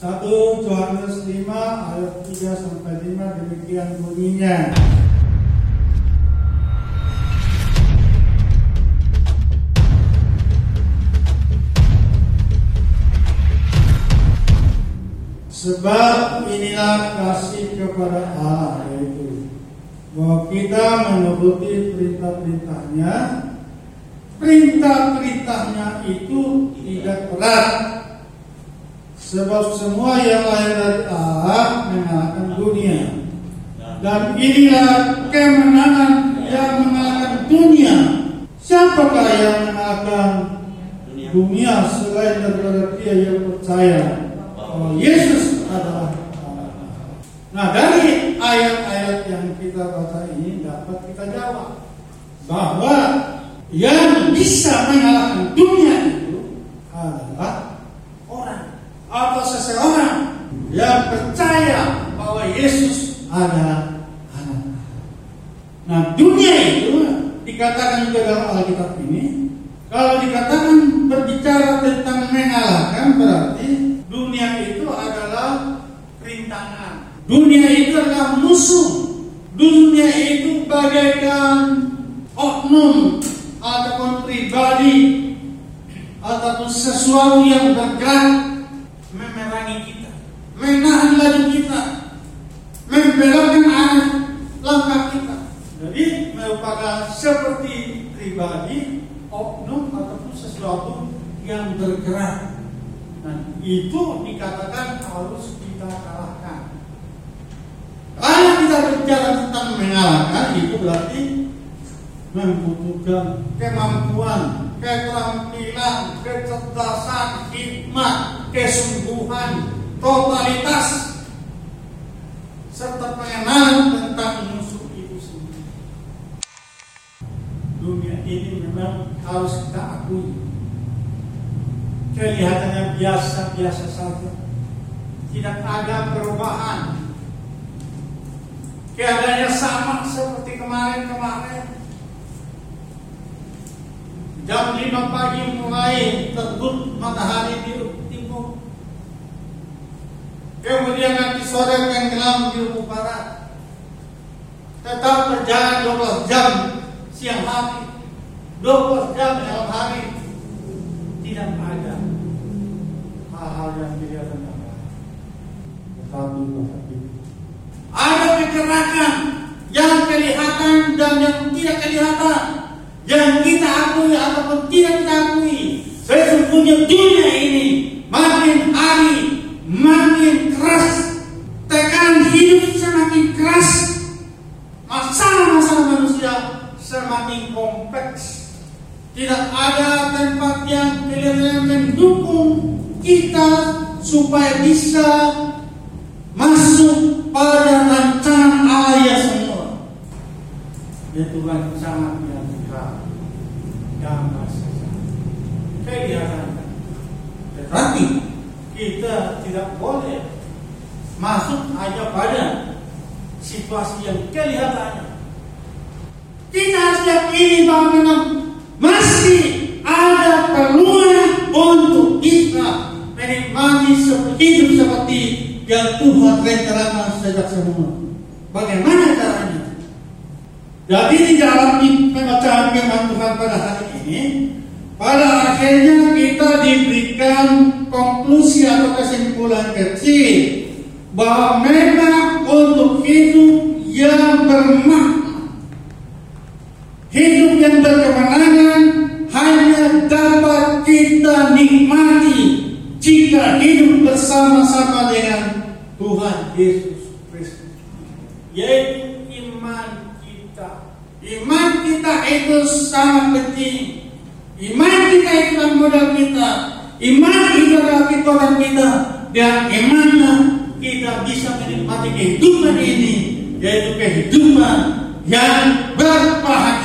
1 Yohanes 5 ayat 3 sampai 5 demikian bunyinya. Sebab inilah kasih kepada Allah yaitu bahwa kita menuruti perintah-perintahnya perintah-perintahnya itu tidak berat sebab semua yang lahir dari Allah mengalahkan dunia. Dan inilah kemenangan yang mengalahkan dunia. Siapakah yang mengalahkan dunia selain daripada dia yang percaya bahwa Yesus adalah Allah. Nah dari ayat-ayat yang kita baca ini dapat kita jawab bahwa yang bisa mengalahkan dunia itu adalah orang atau seseorang yang percaya bahwa Yesus adalah anak. Nah dunia itu dikatakan juga dalam Alkitab ini kalau dikatakan berbicara tentang mengalahkan berarti dunia itu adalah rintangan. Dunia itu adalah musuh. Dunia itu bagaikan oknum ataupun pribadi ataupun sesuatu yang bergerak memerangi kita, menahan laju kita, membelokkan arah langkah kita. Jadi merupakan seperti pribadi, oknum ataupun sesuatu yang bergerak Nah, itu dikatakan harus kita kalahkan. Kalau kita bicara tentang mengalahkan, itu berarti membutuhkan kemampuan, keterampilan, kecerdasan, hikmat, kesungguhan, totalitas, serta pengenalan tentang musuh itu sendiri. Dunia ini memang harus kita akui kelihatannya biasa-biasa saja. Tidak ada perubahan. Keadaannya sama seperti kemarin-kemarin. Jam 5 pagi mulai terbit matahari di timur. Kemudian nanti sore tenggelam di barat. Tetap berjalan 12 jam siang hari, 12 jam malam hari. Tidak ada hal-hal yang kelihatan. Tetapi tetapi ada kegerakan yang kelihatan dan yang tidak kelihatan, yang kita akui ataupun tidak kita akui. Sesungguhnya dunia ini makin hari makin keras, tekanan hidup semakin keras, masalah-masalah manusia semakin kompleks. Tidak ada tempat yang kelihatannya mendukung kita supaya bisa masuk pada rancangan Allah ya semua. Ya Tuhan sangat yang masih kelihatan. Tetapi kita tidak boleh masuk hanya pada situasi yang kelihatannya. Kita harus yakini bahwa memang yang Tuhan rencanakan sejak semula. Bagaimana caranya? Jadi di dalam pembacaan firman Tuhan pada hari ini, pada akhirnya kita diberikan konklusi atau kesimpulan kecil bahwa memang untuk hidup yang bermakna, hidup yang berkemenangan hanya dapat kita nikmati jika hidup bersama-sama dengan Tuhan Yesus Kristus, yaitu iman kita. Iman kita itu sangat penting. Iman kita itu adalah modal kita. Iman itu adalah kekuatan kita. Dan imannya kita bisa menikmati kehidupan ini, yaitu kehidupan yang berbahagia.